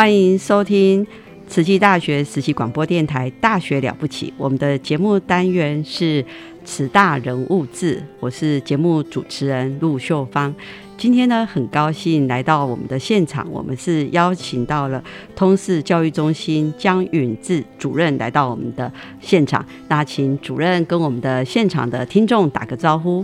欢迎收听慈济大学慈济广播电台《大学了不起》。我们的节目单元是“慈大人物志”，我是节目主持人陆秀芳。今天呢，很高兴来到我们的现场，我们是邀请到了通识教育中心江允志主任来到我们的现场。那请主任跟我们的现场的听众打个招呼。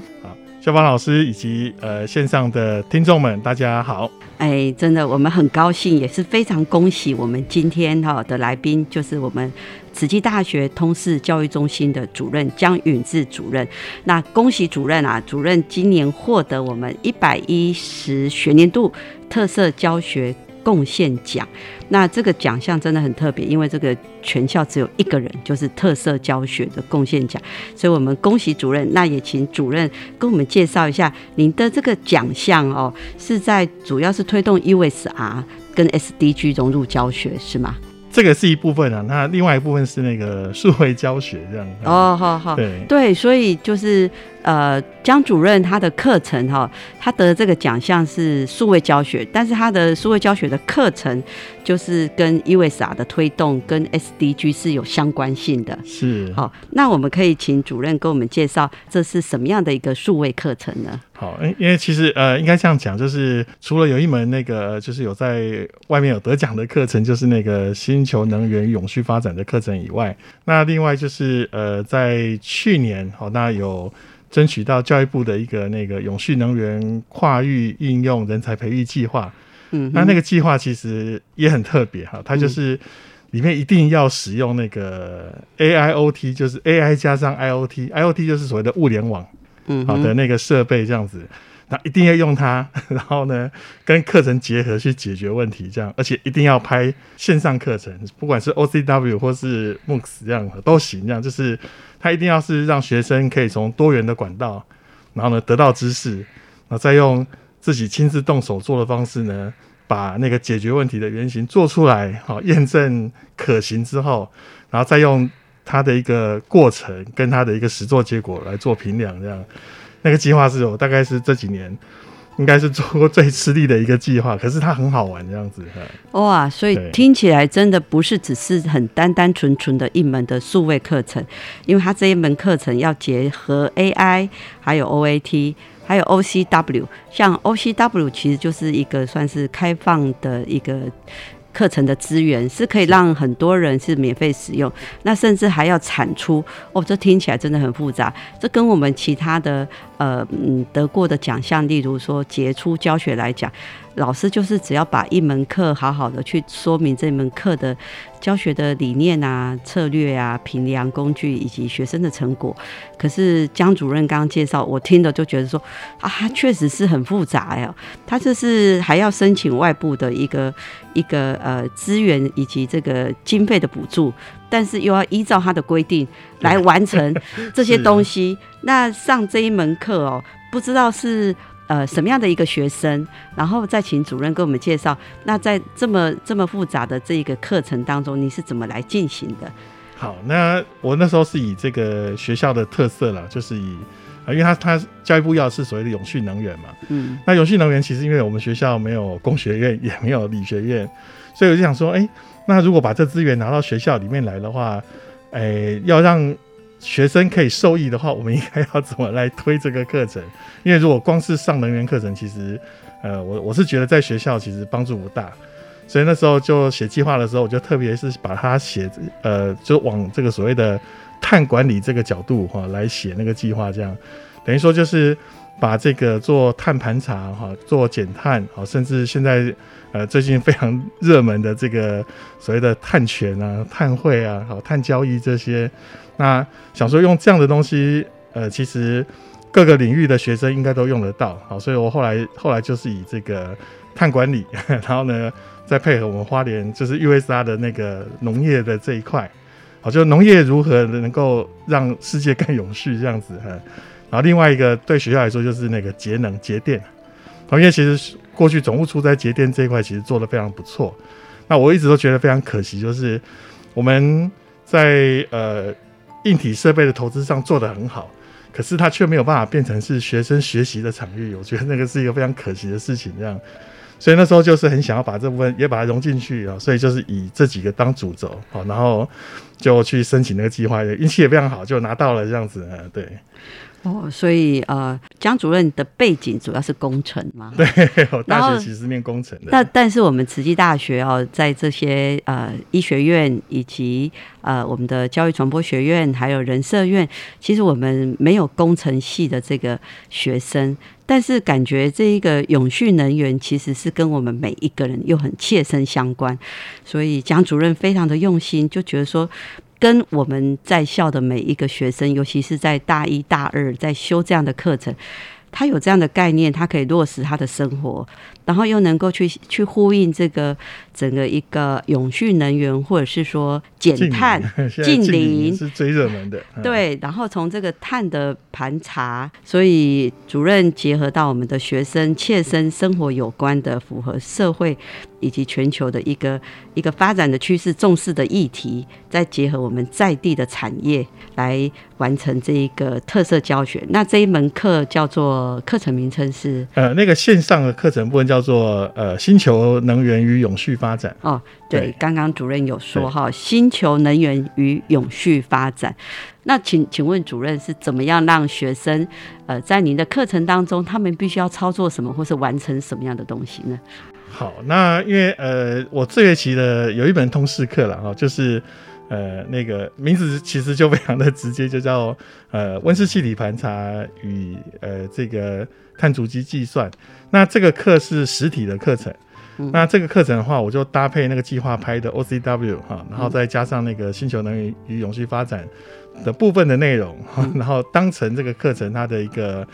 肖邦老师以及呃线上的听众们，大家好。哎，真的，我们很高兴，也是非常恭喜我们今天哈的来宾，就是我们慈济大学通识教育中心的主任江允志主任。那恭喜主任啊，主任今年获得我们一百一十学年度特色教学。贡献奖，那这个奖项真的很特别，因为这个全校只有一个人，就是特色教学的贡献奖，所以我们恭喜主任。那也请主任跟我们介绍一下您的这个奖项哦，是在主要是推动 USR 跟 SDG 融入教学是吗？这个是一部分啊，那另外一部分是那个数位教学这样。哦，好好，对对，所以就是呃，江主任他的课程哈，他得这个奖项是数位教学，但是他的数位教学的课程就是跟 USR 的推动跟 SDG 是有相关性的。是，好，那我们可以请主任跟我们介绍这是什么样的一个数位课程呢？好，因因为其实呃，应该这样讲，就是除了有一门那个就是有在外面有得奖的课程，就是那个星球能源永续发展的课程以外，那另外就是呃，在去年好，那有争取到教育部的一个那个永续能源跨域应用人才培育计划。嗯，那那个计划其实也很特别哈，它就是里面一定要使用那个 AIoT，就是 AI 加上 IoT，IoT 就是所谓的物联网。嗯，好的那个设备这样子，那一定要用它，然后呢，跟课程结合去解决问题，这样，而且一定要拍线上课程，不管是 OCW 或是 MOOCs 这样都行，这样就是他一定要是让学生可以从多元的管道，然后呢得到知识，然后再用自己亲自动手做的方式呢，把那个解决问题的原型做出来，好验证可行之后，然后再用。它的一个过程跟它的一个实作结果来做评量，这样那个计划是我大概是这几年应该是做过最吃力的一个计划，可是它很好玩这样子。哇，所以听起来真的不是只是很单单纯纯的一门的数位课程，因为它这一门课程要结合 AI，还有 OAT，还有 OCW。像 OCW 其实就是一个算是开放的一个。课程的资源是可以让很多人是免费使用，那甚至还要产出哦，这听起来真的很复杂。这跟我们其他的呃嗯得过的奖项，例如说杰出教学来讲，老师就是只要把一门课好好的去说明这门课的教学的理念啊、策略啊、评量工具以及学生的成果。可是江主任刚刚介绍，我听的就觉得说啊，确实是很复杂呀，他这是还要申请外部的一个一个呃资源以及这个经费的补助，但是又要依照他的规定来完成这些东西。那上这一门课哦，不知道是。呃，什么样的一个学生，然后再请主任给我们介绍。那在这么这么复杂的这一个课程当中，你是怎么来进行的？好，那我那时候是以这个学校的特色啦，就是以啊，因为他他教育部要是所谓的永续能源嘛，嗯，那永续能源其实因为我们学校没有工学院，也没有理学院，所以我就想说，哎，那如果把这资源拿到学校里面来的话，诶，要让学生可以受益的话，我们应该要怎么来推这个课程？因为如果光是上能源课程，其实，呃，我我是觉得在学校其实帮助不大，所以那时候就写计划的时候，我就特别是把它写，呃，就往这个所谓的碳管理这个角度哈来写那个计划，这样等于说就是把这个做碳盘查哈，做减碳啊，甚至现在。呃，最近非常热门的这个所谓的碳权啊、碳汇啊、好碳交易这些，那想说用这样的东西，呃，其实各个领域的学生应该都用得到，好，所以我后来后来就是以这个碳管理，然后呢，再配合我们花莲就是 USA 的那个农业的这一块，好，就农业如何能够让世界更永续这样子哈，然后另外一个对学校来说就是那个节能节电。同业其实过去总务处在节电这一块其实做的非常不错，那我一直都觉得非常可惜，就是我们在呃硬体设备的投资上做的很好，可是它却没有办法变成是学生学习的场域，我觉得那个是一个非常可惜的事情。这样，所以那时候就是很想要把这部分也把它融进去啊，所以就是以这几个当主轴，好，然后就去申请那个计划，运气也非常好，就拿到了这样子，对。哦，所以呃，江主任的背景主要是工程嘛？对，我大学其实念工程的。那但是我们慈济大学哦，在这些呃医学院以及呃我们的教育传播学院还有人社院，其实我们没有工程系的这个学生，但是感觉这一个永续能源其实是跟我们每一个人又很切身相关，所以江主任非常的用心，就觉得说。跟我们在校的每一个学生，尤其是在大一、大二在修这样的课程，他有这样的概念，他可以落实他的生活。然后又能够去去呼应这个整个一个永续能源，或者是说减碳、近零是最热门的。对，然后从这个碳的盘查，所以主任结合到我们的学生切身生活有关的、符合社会以及全球的一个一个发展的趋势、重视的议题，再结合我们在地的产业来完成这一个特色教学。那这一门课叫做课程名称是呃，那个线上的课程部分叫。叫做呃，星球能源与永续发展哦，对，刚刚主任有说哈，星球能源与永续发展。那请请问主任是怎么样让学生呃，在您的课程当中，他们必须要操作什么，或是完成什么样的东西呢？好，那因为呃，我这学期的有一门通识课了哈，就是呃，那个名字其实就非常的直接，就叫呃温室气体盘查与呃这个。碳足迹计算，那这个课是实体的课程，那这个课程的话，我就搭配那个计划拍的 OCW 哈，然后再加上那个星球能源与永续发展的部分的内容，然后当成这个课程它的一个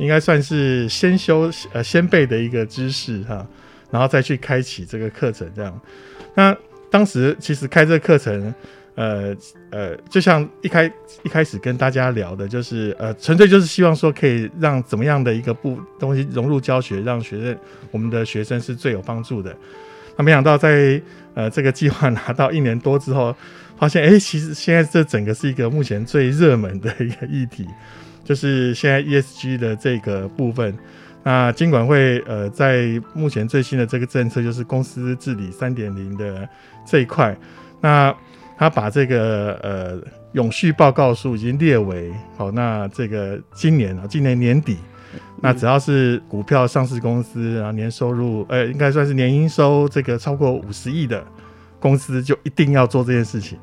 应该算是先修呃先备的一个知识哈，然后再去开启这个课程这样。那当时其实开这个课程。呃呃，就像一开一开始跟大家聊的，就是呃，纯粹就是希望说可以让怎么样的一个部东西融入教学，让学生我们的学生是最有帮助的。那没想到在呃这个计划拿到一年多之后，发现哎，其实现在这整个是一个目前最热门的一个议题，就是现在 ESG 的这个部分。那金管会呃在目前最新的这个政策，就是公司治理三点零的这一块，那。他把这个呃永续报告书已经列为好，那这个今年啊，今年年底，那只要是股票上市公司，然后年收入，呃，应该算是年营收这个超过五十亿的公司，就一定要做这件事情。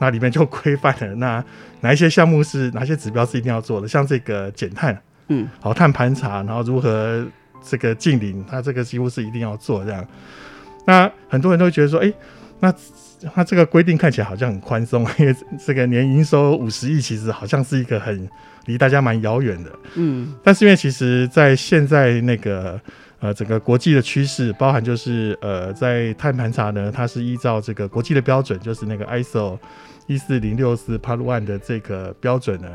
那里面就规范了，那哪一些项目是哪些指标是一定要做的，像这个减碳，嗯，好碳盘查，然后如何这个净零，它这个几乎是一定要做这样。那很多人都会觉得说，哎，那。它这个规定看起来好像很宽松，因为这个年营收五十亿，其实好像是一个很离大家蛮遥远的。嗯，但是因为其实，在现在那个呃整个国际的趋势，包含就是呃在碳盘查呢，它是依照这个国际的标准，就是那个 ISO 一四零六四 Part One 的这个标准呢。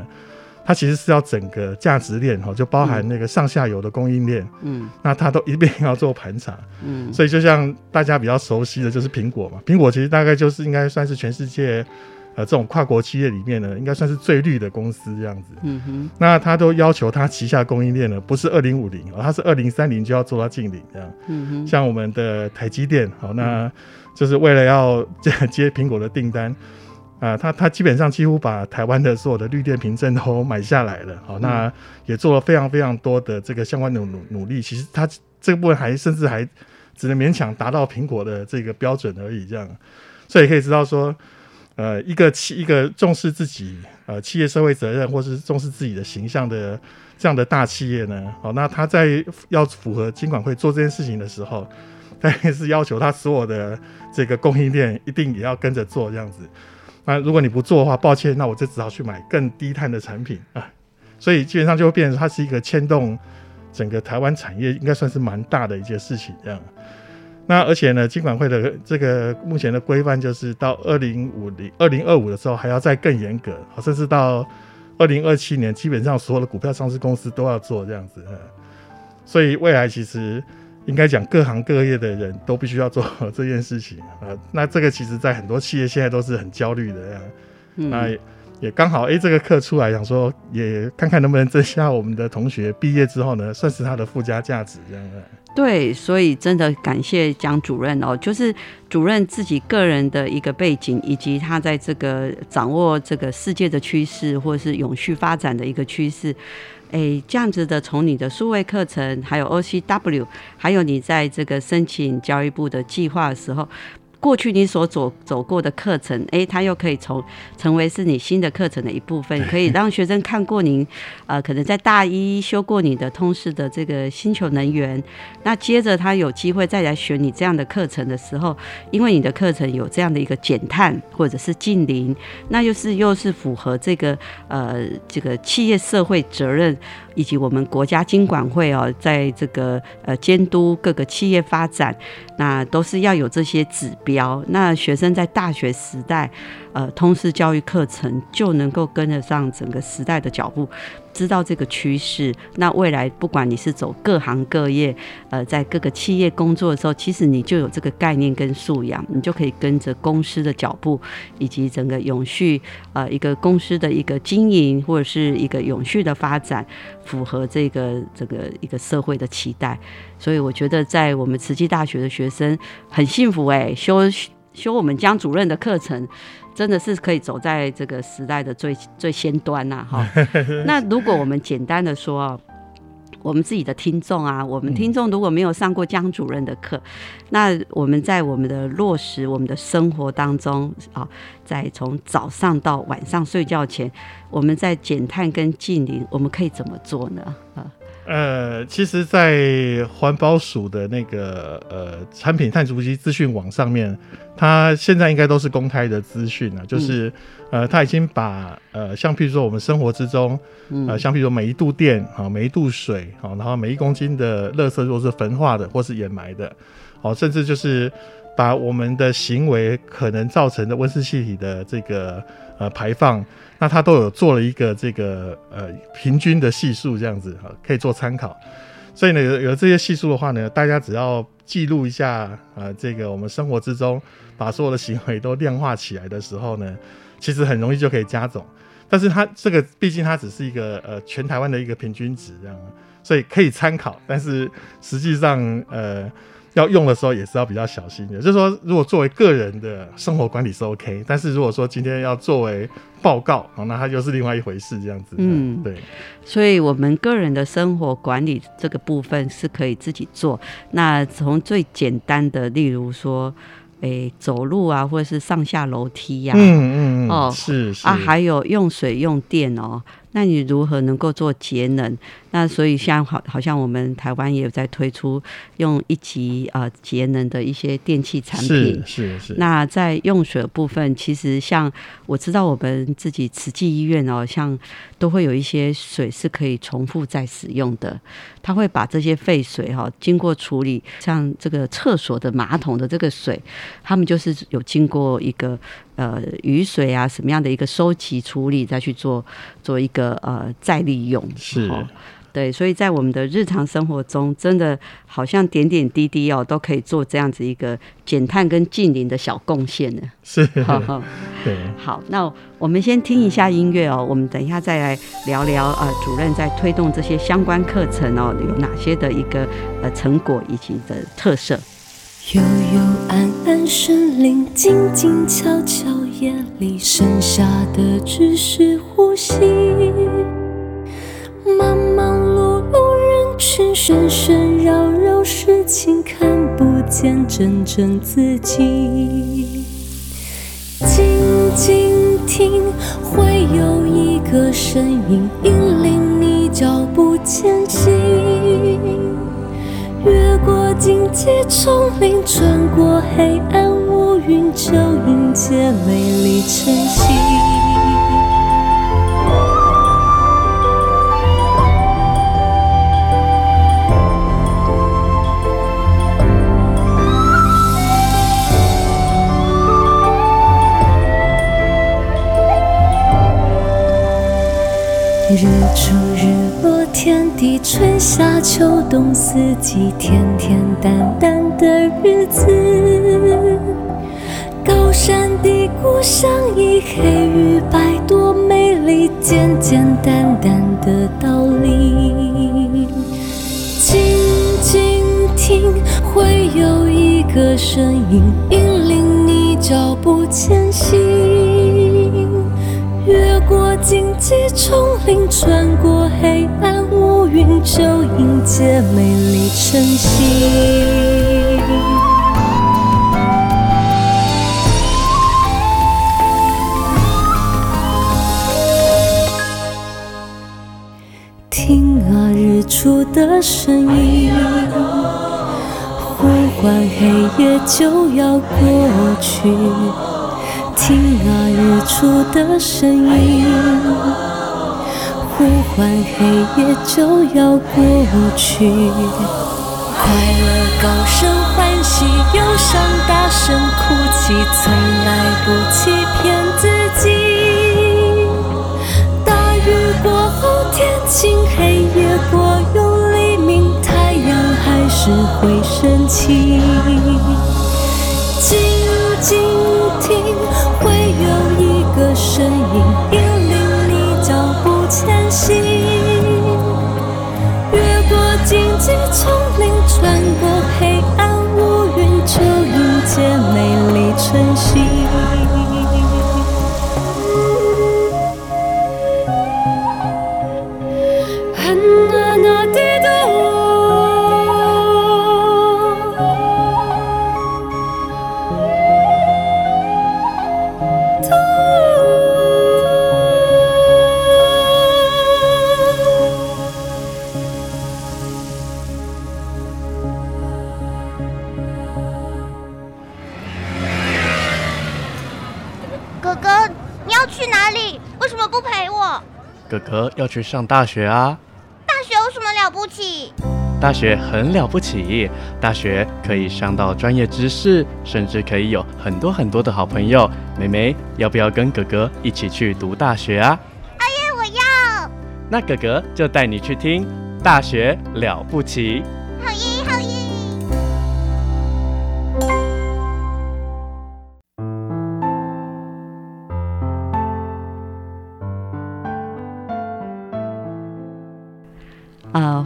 它其实是要整个价值链哈，就包含那个上下游的供应链，嗯，那它都一定要做盘查，嗯，所以就像大家比较熟悉的就是苹果嘛，苹果其实大概就是应该算是全世界呃这种跨国企业里面呢，应该算是最绿的公司这样子，嗯哼，那它都要求它旗下供应链呢不是二零五零，它是二零三零就要做到净零这样，嗯哼，像我们的台积电，好那就是为了要接苹果的订单。啊，他他基本上几乎把台湾的所有的绿电凭证都买下来了，好，那也做了非常非常多的这个相关的努努力。其实他这个部分还甚至还只能勉强达到苹果的这个标准而已，这样，所以可以知道说，呃，一个企一个重视自己呃企业社会责任或是重视自己的形象的这样的大企业呢，好，那他在要符合金管会做这件事情的时候，他也是要求他所有的这个供应链一定也要跟着做这样子。那如果你不做的话，抱歉，那我就只好去买更低碳的产品啊。所以基本上就会变成它是一个牵动整个台湾产业，应该算是蛮大的一件事情这样。那而且呢，金管会的这个目前的规范就是到二零五零、二零二五的时候还要再更严格，甚至到二零二七年，基本上所有的股票上市公司都要做这样子。所以未来其实。应该讲，各行各业的人都必须要做这件事情啊。那这个其实，在很多企业现在都是很焦虑的呀。那也刚好，哎，这个课出来，想说也看看能不能增加我们的同学毕业之后呢，算是他的附加价值这样。对，所以真的感谢蒋主任哦，就是主任自己个人的一个背景，以及他在这个掌握这个世界的趋势，或是永续发展的一个趋势。哎，这样子的，从你的数位课程，还有 OCW，还有你在这个申请教育部的计划的时候。过去你所走走过的课程，哎，它又可以从成为是你新的课程的一部分，可以让学生看过您，呃，可能在大一修过你的通识的这个星球能源，那接着他有机会再来学你这样的课程的时候，因为你的课程有这样的一个减碳或者是近邻，那又是又是符合这个呃这个企业社会责任。以及我们国家经管会哦，在这个呃监督各个企业发展，那都是要有这些指标。那学生在大学时代，呃，通识教育课程就能够跟得上整个时代的脚步。知道这个趋势，那未来不管你是走各行各业，呃，在各个企业工作的时候，其实你就有这个概念跟素养，你就可以跟着公司的脚步，以及整个永续，呃，一个公司的一个经营或者是一个永续的发展，符合这个这个一个社会的期待。所以我觉得，在我们慈济大学的学生很幸福哎，修修我们江主任的课程。真的是可以走在这个时代的最最先端呐，哈。那如果我们简单的说，我们自己的听众啊，我们听众如果没有上过江主任的课，那我们在我们的落实我们的生活当中啊，在从早上到晚上睡觉前，我们在减碳跟净零，我们可以怎么做呢？啊？呃，其实，在环保署的那个呃产品碳足迹资讯网上面，它现在应该都是公开的资讯了。就是呃，它已经把呃，像譬如说我们生活之中，呃，像譬如说每一度电啊，每一度水啊，然后每一公斤的垃圾，如果是焚化的或是掩埋的，哦，甚至就是把我们的行为可能造成的温室气体的这个呃排放。那它都有做了一个这个呃平均的系数这样子哈，可以做参考。所以呢，有有这些系数的话呢，大家只要记录一下啊，这个我们生活之中把所有的行为都量化起来的时候呢，其实很容易就可以加总。但是它这个毕竟它只是一个呃全台湾的一个平均值这样，所以可以参考。但是实际上呃。要用的时候也是要比较小心的，就是说，如果作为个人的生活管理是 OK，但是如果说今天要作为报告，哦，那它就是另外一回事，这样子。嗯，对。所以，我们个人的生活管理这个部分是可以自己做。那从最简单的，例如说，诶，走路啊，或者是上下楼梯呀，嗯嗯哦，是啊，还有用水用电哦，那你如何能够做节能？那所以像好，好像我们台湾也有在推出用一级呃节能的一些电器产品，是是是。那在用水部分，其实像我知道我们自己慈济医院哦，像都会有一些水是可以重复再使用的，他会把这些废水哈经过处理，像这个厕所的马桶的这个水，他们就是有经过一个呃雨水啊什么样的一个收集处理，再去做做一个呃再利用是。对，所以在我们的日常生活中，真的好像点点滴滴哦，都可以做这样子一个减碳跟近邻的小贡献呢。是，对。好，那我们先听一下音乐哦，我们等一下再来聊聊呃，主任在推动这些相关课程哦，有哪些的一个呃成果以及的特色。幽幽暗暗森林，静静悄悄夜里，剩下的只是呼吸。忙忙碌碌人群，喧喧扰扰事情，看不见真正自己。静静听，会有一个声音引领你脚步前行。越过荆棘丛林，穿过黑暗乌云，就迎接美丽晨曦。日出，天地春夏秋冬四季，天天淡淡的日子。高山低谷相依，黑与白多美丽，简简单单的道理。静静听，会有一个声音引领你脚步前行。越过荆棘丛林，穿过黑暗云，就迎接美丽晨曦。听啊，日出的声音，呼唤黑夜就要过去。听啊，日出的声音，呼唤黑夜就要过去。快乐高声欢喜，忧伤大声哭泣，从来不欺骗自己。大雨过后天晴，黑夜过有黎明，太阳还是会升起。静静听，会有一个声音哥哥要去上大学啊！大学有什么了不起？大学很了不起，大学可以上到专业知识，甚至可以有很多很多的好朋友。妹妹，要不要跟哥哥一起去读大学啊？哎呀，我要！那哥哥就带你去听《大学了不起》。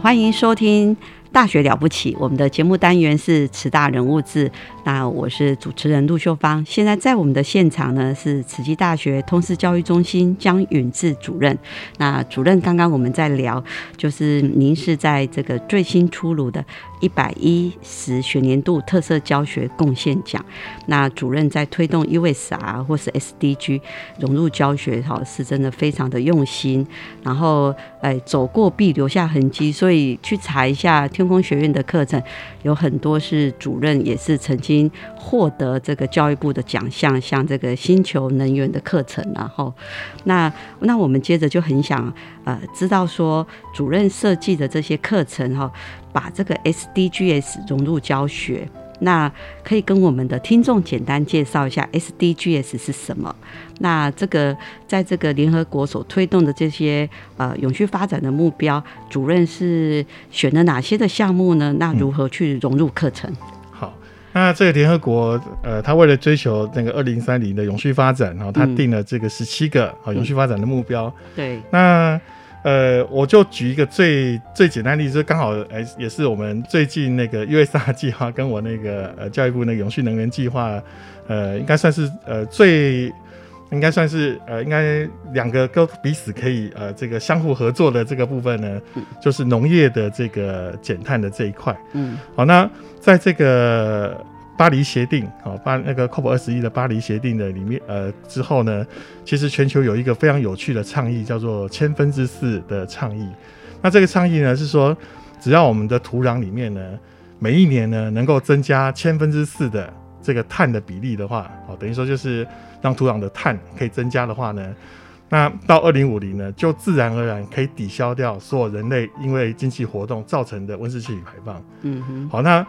欢迎收听《大学了不起》，我们的节目单元是慈大人物志。那我是主持人陆秀芳。现在在我们的现场呢是慈济大学通识教育中心江允志主任。那主任刚刚我们在聊，就是您是在这个最新出炉的一百一十学年度特色教学贡献奖。那主任在推动 USR 或是 SDG 融入教学，哈，是真的非常的用心。然后，哎，走过必留下痕迹，所以去查一下天空学院的课程，有很多是主任也是曾经获得这个教育部的奖项，像这个星球能源的课程，然后，那那我们接着就很想呃知道说，主任设计的这些课程哈，把这个 SDGs 融入教学。那可以跟我们的听众简单介绍一下 SDGs 是什么？那这个在这个联合国所推动的这些呃永续发展的目标，主任是选了哪些的项目呢？那如何去融入课程？好，那这个联合国呃，他为了追求那个二零三零的永续发展，然后他定了这个十七个啊永续发展的目标。对，那呃，我就举一个最最简单例子，刚好哎，也是我们最近那个 USR 计划跟我那个呃教育部那个永续能源计划，呃，应该算是呃最。应该算是呃，应该两个都彼此可以呃，这个相互合作的这个部分呢，就是农业的这个减碳的这一块。嗯，好，那在这个巴黎协定，好巴那个 COP 二十一的巴黎协定的里面，呃之后呢，其实全球有一个非常有趣的倡议，叫做千分之四的倡议。那这个倡议呢是说，只要我们的土壤里面呢，每一年呢能够增加千分之四的这个碳的比例的话，哦，等于说就是。让土壤的碳可以增加的话呢，那到二零五零呢，就自然而然可以抵消掉所有人类因为经济活动造成的温室气体排放。嗯哼，好，那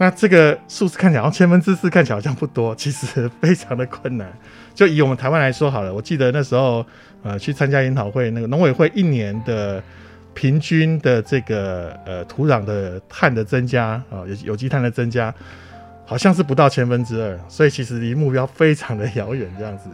那这个数字看起来好像千分之四看起来好像不多，其实 非常的困难。就以我们台湾来说好了，我记得那时候呃去参加研讨会，那个农委会一年的平均的这个呃土壤的碳的增加啊，有有机碳的增加。好像是不到千分之二，所以其实离目标非常的遥远。这样子，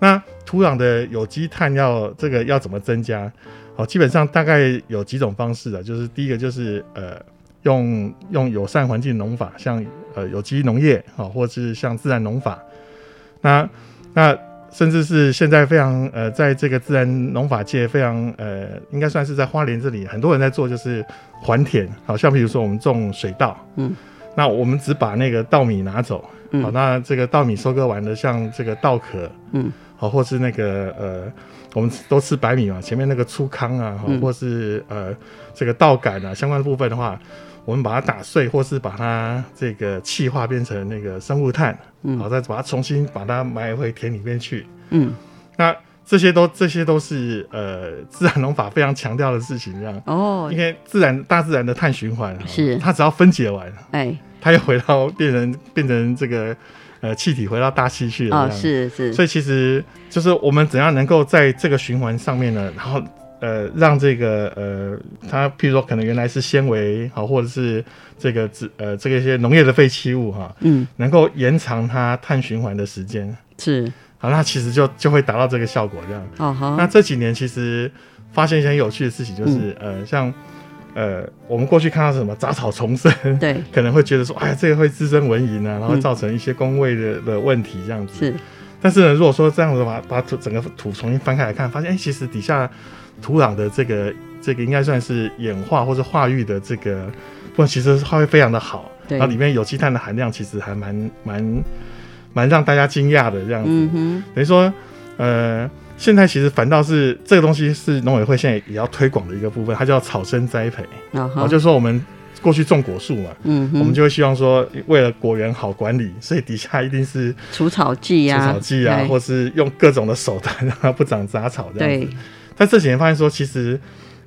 那土壤的有机碳要这个要怎么增加？好，基本上大概有几种方式的，就是第一个就是呃用用友善环境农法，像呃有机农业啊，或是像自然农法。那那甚至是现在非常呃在这个自然农法界非常呃应该算是在花莲这里很多人在做，就是还田。好像比如说我们种水稻，嗯。那我们只把那个稻米拿走，好，那这个稻米收割完的，像这个稻壳，嗯，好，或是那个呃，我们都吃白米嘛，前面那个粗糠啊，或是呃这个稻杆啊，相关的部分的话，我们把它打碎，或是把它这个气化变成那个生物炭，嗯，好，再把它重新把它埋回田里面去，嗯，那。这些都这些都是呃自然农法非常强调的事情，这样。哦，因为自然大自然的碳循环是。它只要分解完，哎，它又回到变成变成这个呃气体回到大气去了，啊是是，所以其实就是我们怎样能够在这个循环上面呢，然后呃让这个呃它譬如说可能原来是纤维好，或者是这个自呃这个一些农业的废弃物哈，嗯，能够延长它碳循环的时间是。好，那其实就就会达到这个效果，这样。哦那这几年其实发现一些很有趣的事情，就是呃，像呃，我们过去看到什么杂草丛生，对，可能会觉得说，哎呀，这个会滋生蚊蝇啊，然后造成一些工位的的问题这样子。是。但是呢，如果说这样子把把土整个土重新翻开来看，发现哎，其实底下土壤的这个这个应该算是演化或者化育的这个，不，其实化会非常的好。对。然后里面有机碳的含量其实还蛮蛮。蛮让大家惊讶的这样子，等于说，呃，现在其实反倒是这个东西是农委会现在也要推广的一个部分，它叫草生栽培。哦，就是说我们过去种果树嘛，嗯，我们就会希望说，为了果园好管理，所以底下一定是除草剂啊，除草剂啊，或是用各种的手段让它不长杂草这样子。但这几年发现说，其实。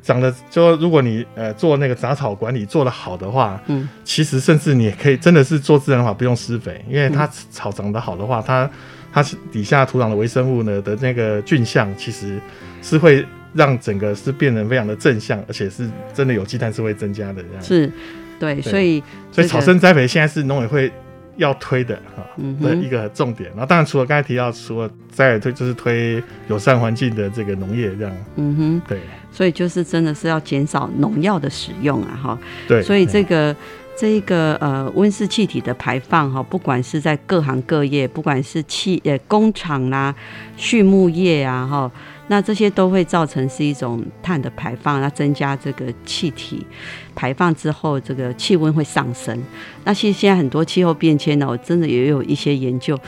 长得就如果你呃做那个杂草管理做得好的话，嗯，其实甚至你也可以真的是做自然化，不用施肥，因为它草长得好的话，它它是底下土壤的微生物呢的那个菌相，其实是会让整个是变得非常的正向，而且是真的有机碳是会增加的这样。是，对，所以所以草生栽培现在是农委会。要推的哈的一个重点，然后当然除了刚才提到，除了再推就是推友善环境的这个农业这样，嗯哼，对，所以就是真的是要减少农药的使用啊哈，对，所以这个这一个呃温室气体的排放哈，不管是在各行各业，不管是气呃工厂啦、畜牧业啊哈。那这些都会造成是一种碳的排放，那增加这个气体排放之后，这个气温会上升。那其实现在很多气候变迁呢，我真的也有一些研究。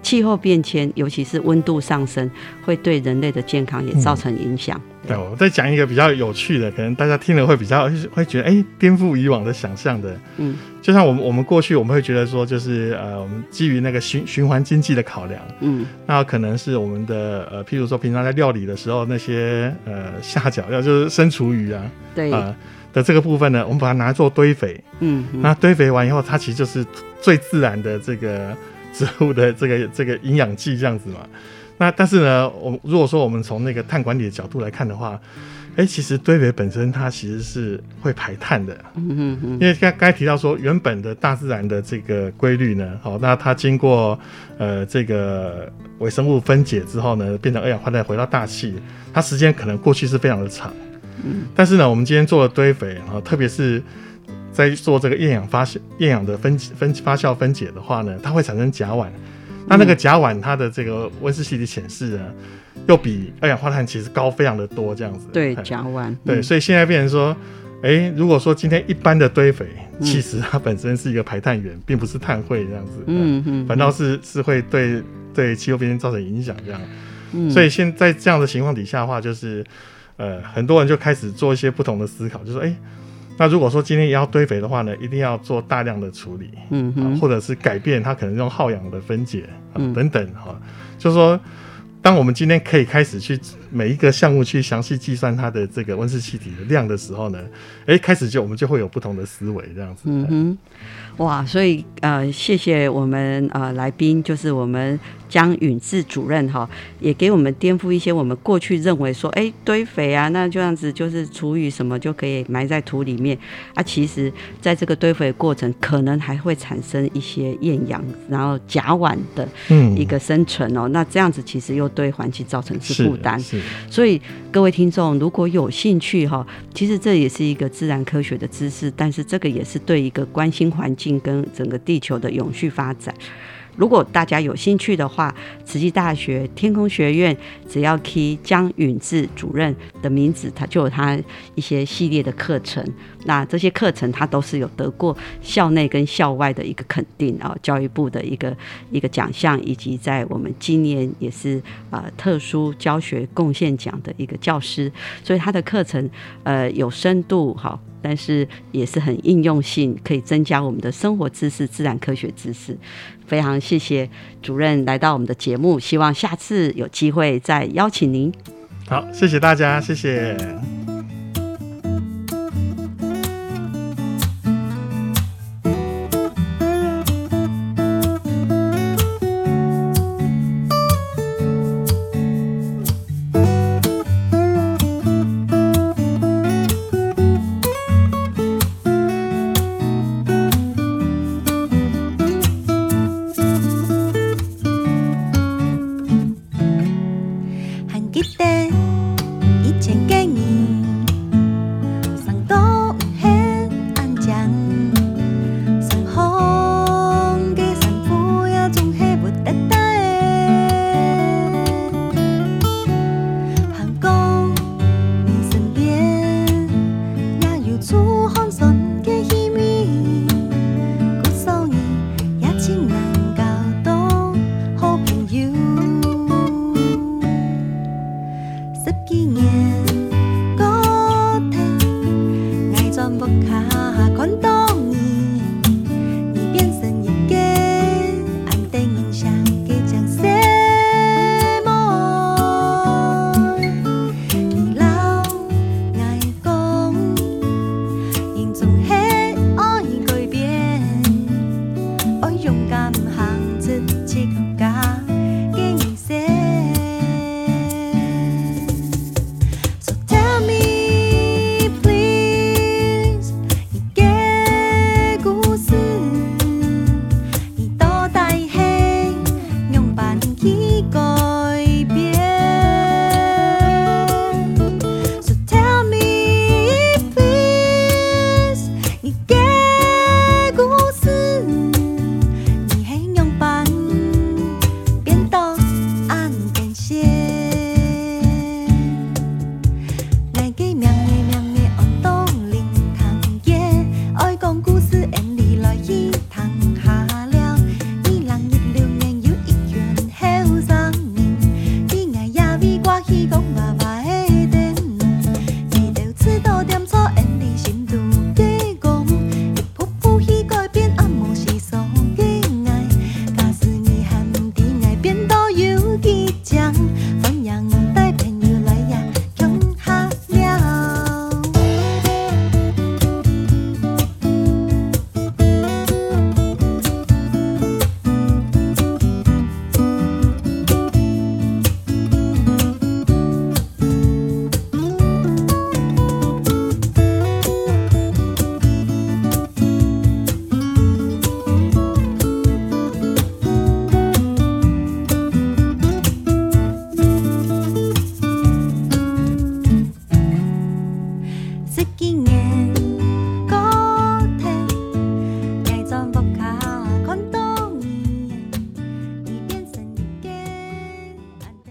气候变迁，尤其是温度上升，会对人类的健康也造成影响。对，我再讲一个比较有趣的，可能大家听了会比较会觉得，哎，颠覆以往的想象的。嗯，就像我们我们过去我们会觉得说，就是呃，我们基于那个循循环经济的考量，嗯，那可能是我们的呃，譬如说平常在料理的时候那些呃下脚料，就是生厨余啊，对。啊的这个部分呢，我们把它拿来做堆肥，嗯，那堆肥完以后，它其实就是最自然的这个。植物的这个这个营养剂这样子嘛，那但是呢，我如果说我们从那个碳管理的角度来看的话，哎，其实堆肥本身它其实是会排碳的，嗯嗯嗯，因为刚刚才提到说原本的大自然的这个规律呢，好，那它经过呃这个微生物分解之后呢，变成二氧化碳回到大气，它时间可能过去是非常的长，嗯，但是呢，我们今天做了堆肥啊，特别是在做这个厌氧发酵、厌氧的分分发酵分解的话呢，它会产生甲烷。那那个甲烷它的这个温室气体显示呢，又比二氧化碳其实高非常的多，这样子。对，甲烷。对，所以现在变成说，哎，如果说今天一般的堆肥，其实它本身是一个排碳源，并不是碳汇这样子。嗯嗯。反倒是是会对对气候变迁造成影响这样。嗯。所以现在这样的情况底下的话，就是呃，很多人就开始做一些不同的思考，就说，哎。那如果说今天要堆肥的话呢，一定要做大量的处理，嗯哼，或者是改变它可能用耗氧的分解啊等等哈，就是说，当我们今天可以开始去每一个项目去详细计算它的这个温室气体的量的时候呢，哎，开始就我们就会有不同的思维这样子，嗯哼。哇，所以呃，谢谢我们呃来宾，就是我们江允志主任哈，也给我们颠覆一些我们过去认为说，哎，堆肥啊，那这样子就是厨余什么就可以埋在土里面啊。其实，在这个堆肥的过程，可能还会产生一些厌氧，然后甲烷的一个生成哦。那这样子其实又对环境造成是负担。所以各位听众如果有兴趣哈，其实这也是一个自然科学的知识，但是这个也是对一个关心环境。跟整个地球的永续发展，如果大家有兴趣的话，慈济大学天空学院只要 key 江允志主任的名字，他就有他一些系列的课程。那这些课程他都是有得过校内跟校外的一个肯定啊，教育部的一个一个奖项，以及在我们今年也是啊特殊教学贡献奖的一个教师。所以他的课程呃有深度好。但是也是很应用性，可以增加我们的生活知识、自然科学知识。非常谢谢主任来到我们的节目，希望下次有机会再邀请您。好，谢谢大家，谢谢。